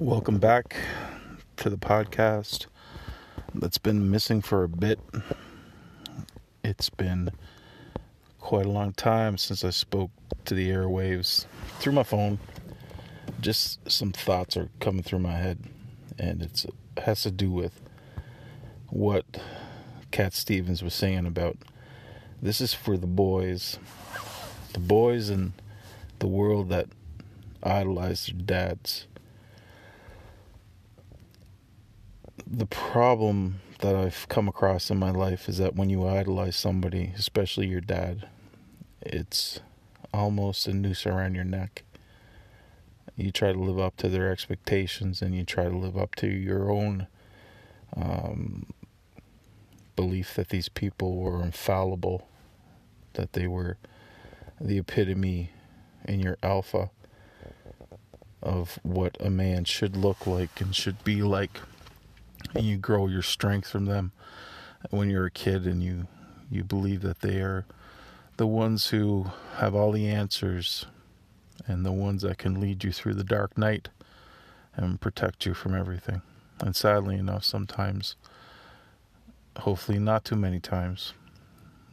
Welcome back to the podcast that's been missing for a bit. It's been quite a long time since I spoke to the airwaves through my phone. Just some thoughts are coming through my head, and it has to do with what Cat Stevens was saying about this is for the boys, the boys in the world that idolize their dads the problem that I've come across in my life is that when you idolize somebody, especially your dad, it's almost a noose around your neck. You try to live up to their expectations and you try to live up to your own um, belief that these people were infallible, that they were the epitome in your alpha of what a man should look like and should be like and you grow your strength from them when you're a kid and you you believe that they are the ones who have all the answers and the ones that can lead you through the dark night and protect you from everything. And sadly enough, sometimes, hopefully not too many times,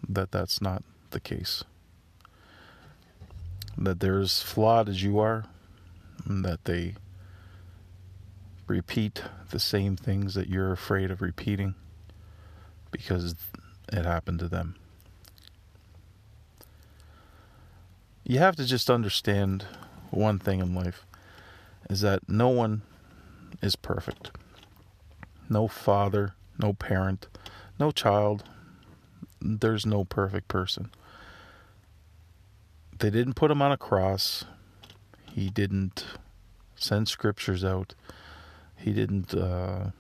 that that's not the case. That they're as flawed as you are, and that they repeat the same things that you're afraid of repeating because it happened to them. You have to just understand one thing in life is that no one is perfect. No father, no parent, no child. There's no perfect person. They didn't put him on a cross. He didn't send scriptures out. He didn't. Uh,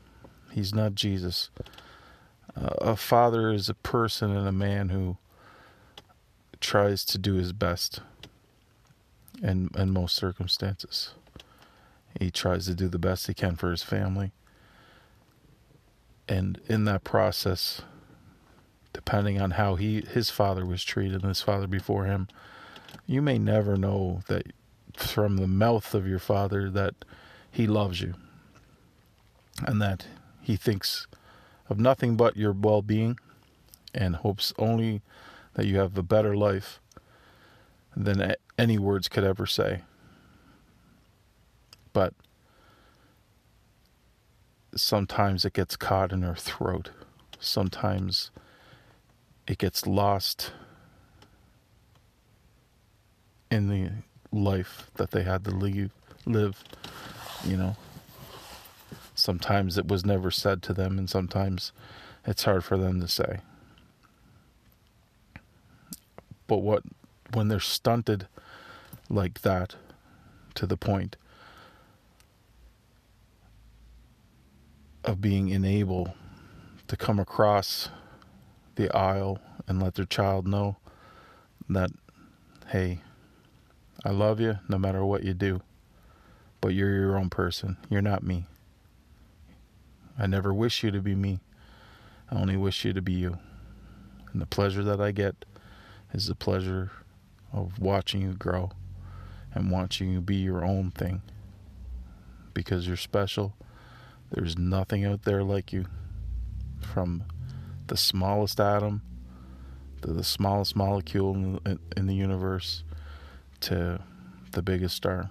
he's not Jesus. Uh, a father is a person and a man who tries to do his best. In in most circumstances, he tries to do the best he can for his family. And in that process, depending on how he his father was treated and his father before him, you may never know that from the mouth of your father that he loves you and that he thinks of nothing but your well being and hopes only that you have a better life than any words could ever say. But sometimes it gets caught in our throat. Sometimes it gets lost in the life that they had to leave, live, you know. Sometimes it was never said to them, and sometimes it's hard for them to say. But what when they're stunted like that to the point of being unable to come across the aisle and let their child know that hey I love you no matter what you do but you're your own person you're not me I never wish you to be me. I only wish you to be you. And the pleasure that I get is the pleasure of watching you grow and watching you be your own thing. Because you're special. There's nothing out there like you. From the smallest atom to the smallest molecule in the, universe to the biggest star.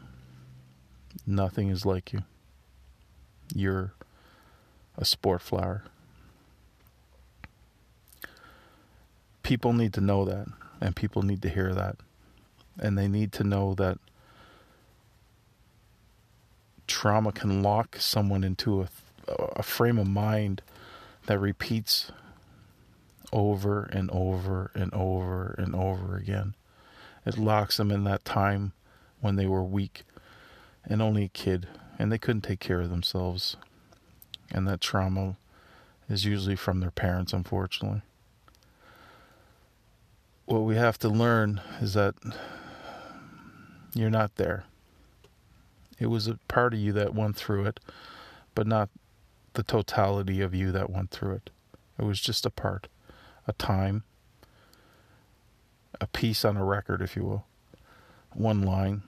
Nothing is like you. You're a sport flower. People need to know that, and people need to hear that. And they need to know that trauma can lock someone into a, a frame of mind that repeats over and over and over and over again. It locks them in that time when they were weak and only a kid and they couldn't take care of themselves and that trauma is usually from their parents, unfortunately. What we have to learn is that you're not there. It was a part of you that went through it, but not the totality of you that went through it. It was just a part, a time, a piece on a record, if you will, one line.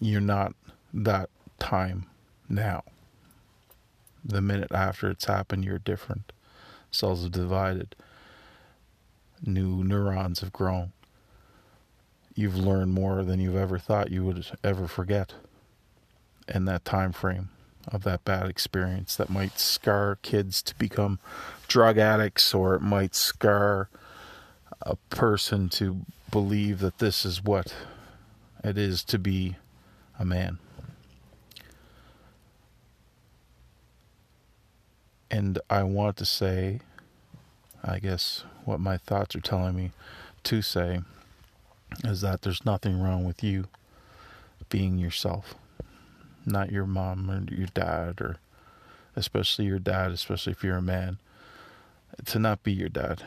You're not that time now. The minute after it's happened, you're different. Cells have divided. New neurons have grown. You've learned more than you've ever thought you would ever forget. In that time frame of that bad experience that might scar kids to become drug addicts or it might scar a person to believe that this is what it is to be a man. And I want to say, I guess, what my thoughts are telling me to say is that there's nothing wrong with you being yourself, not your mom or your dad, or especially your dad, especially if you're a man, to not be your dad.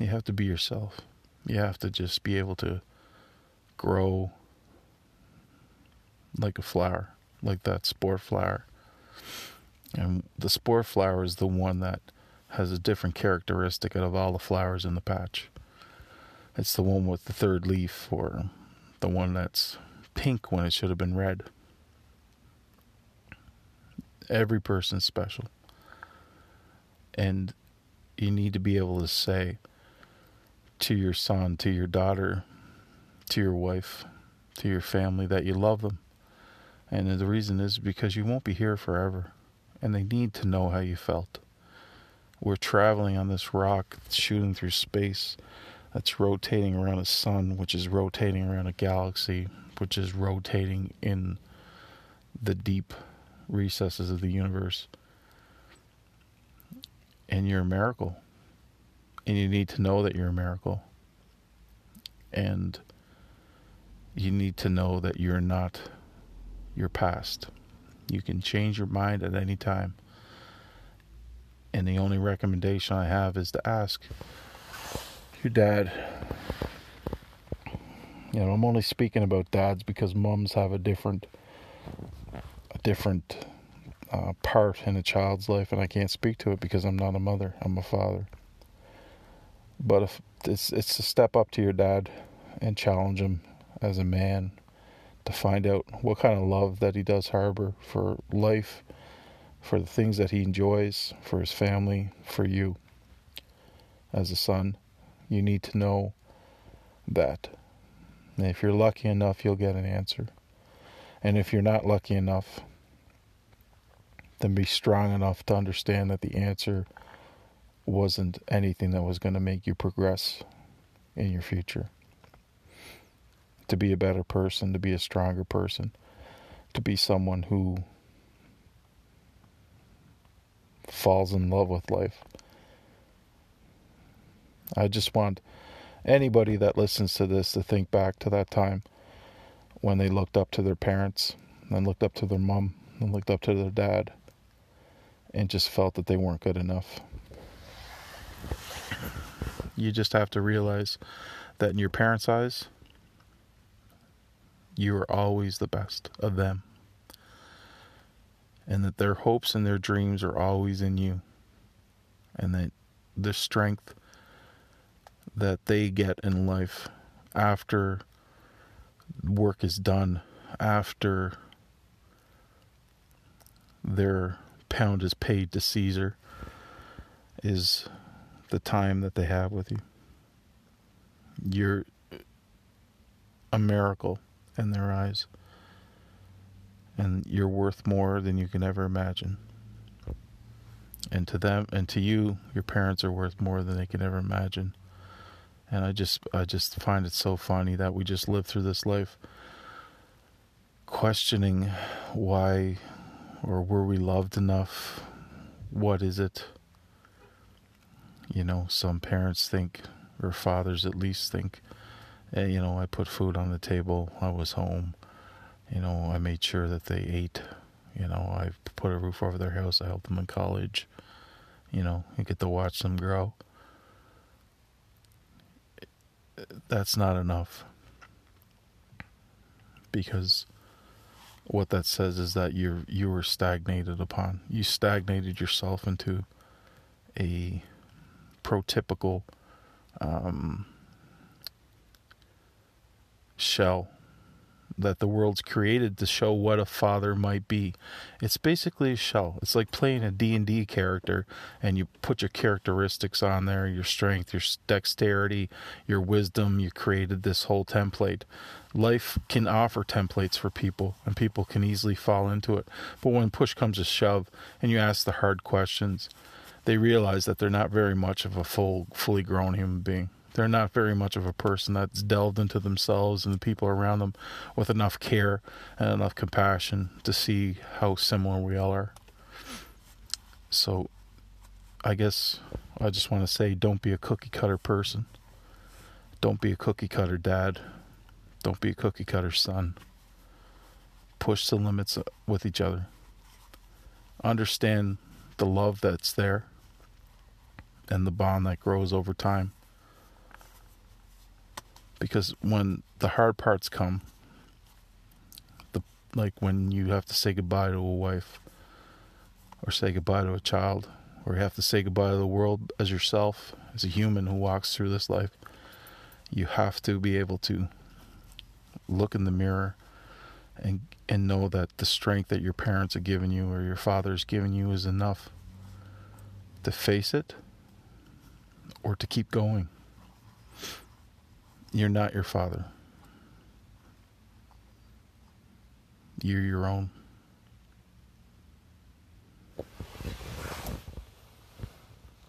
You have to be yourself. You have to just be able to grow like a flower, like that spore flower. And the spore flower is the one that has a different characteristic out of all the flowers in the patch. It's the one with the third leaf, or the one that's pink when it should have been red. Every person's special. And you need to be able to say to your son, to your daughter, to your wife, to your family that you love them. And the reason is because you won't be here forever. And they need to know how you felt. We're traveling on this rock, shooting through space that's rotating around a sun, which is rotating around a galaxy, which is rotating in the deep recesses of the universe. And you're a miracle. And you need to know that you're a miracle. And you need to know that you're not your past. You can change your mind at any time. And the only recommendation I have is to ask your dad. You know, I'm only speaking about dads because moms have a different, a different uh, part in a child's life, and I can't speak to it because I'm not a mother. I'm a father. But if it's it's to step up to your dad and challenge him as a man to find out what kind of love that he does harbor for life, for the things that he enjoys, for his family, for you as a son. You need to know that. And if you're lucky enough, you'll get an answer. And if you're not lucky enough, then be strong enough to understand that the answer wasn't anything that was going to make you progress in your future to be a better person, to be a stronger person, to be someone who falls in love with life. I just want anybody that listens to this to think back to that time when they looked up to their parents and looked up to their mom and looked up to their dad and just felt that they weren't good enough. You just have to realize that in your parents' eyes, you are always the best of them. And that their hopes and their dreams are always in you. And that the strength that they get in life after work is done, after their pound is paid to Caesar, is the time that they have with you. You're a miracle in their eyes. And you're worth more than you can ever imagine. And to them and to you, your parents are worth more than they can ever imagine. And I just I just find it so funny that we just live through this life questioning why or were we loved enough? What is it? You know, some parents think, or fathers at least think, you know, I put food on the table. I was home. You know, I made sure that they ate. You know, I put a roof over their house. I helped them in college. You know, you get to watch them grow. That's not enough. Because what that says is that you're you were stagnated upon. You stagnated yourself into a prototypical um, shell that the world's created to show what a father might be. It's basically a shell. It's like playing a D&D character and you put your characteristics on there, your strength, your dexterity, your wisdom, you created this whole template. Life can offer templates for people and people can easily fall into it. But when push comes to shove and you ask the hard questions, they realize that they're not very much of a full fully grown human being they're not very much of a person that's delved into themselves and the people around them with enough care and enough compassion to see how similar we all are. So I guess I just want to say don't be a cookie cutter person. Don't be a cookie cutter dad. Don't be a cookie cutter son. Push the limits uh, with each other. Understand the love that's there and the bond that grows over time because when the hard parts come the like when you have to say goodbye to a wife or say goodbye to a child or you have to say goodbye to the world as yourself as a human who walks through this life you have to be able to look in the mirror and and know that the strength that your parents have given you or your father's given you is enough to face it or to keep going you're not your father. You're your own.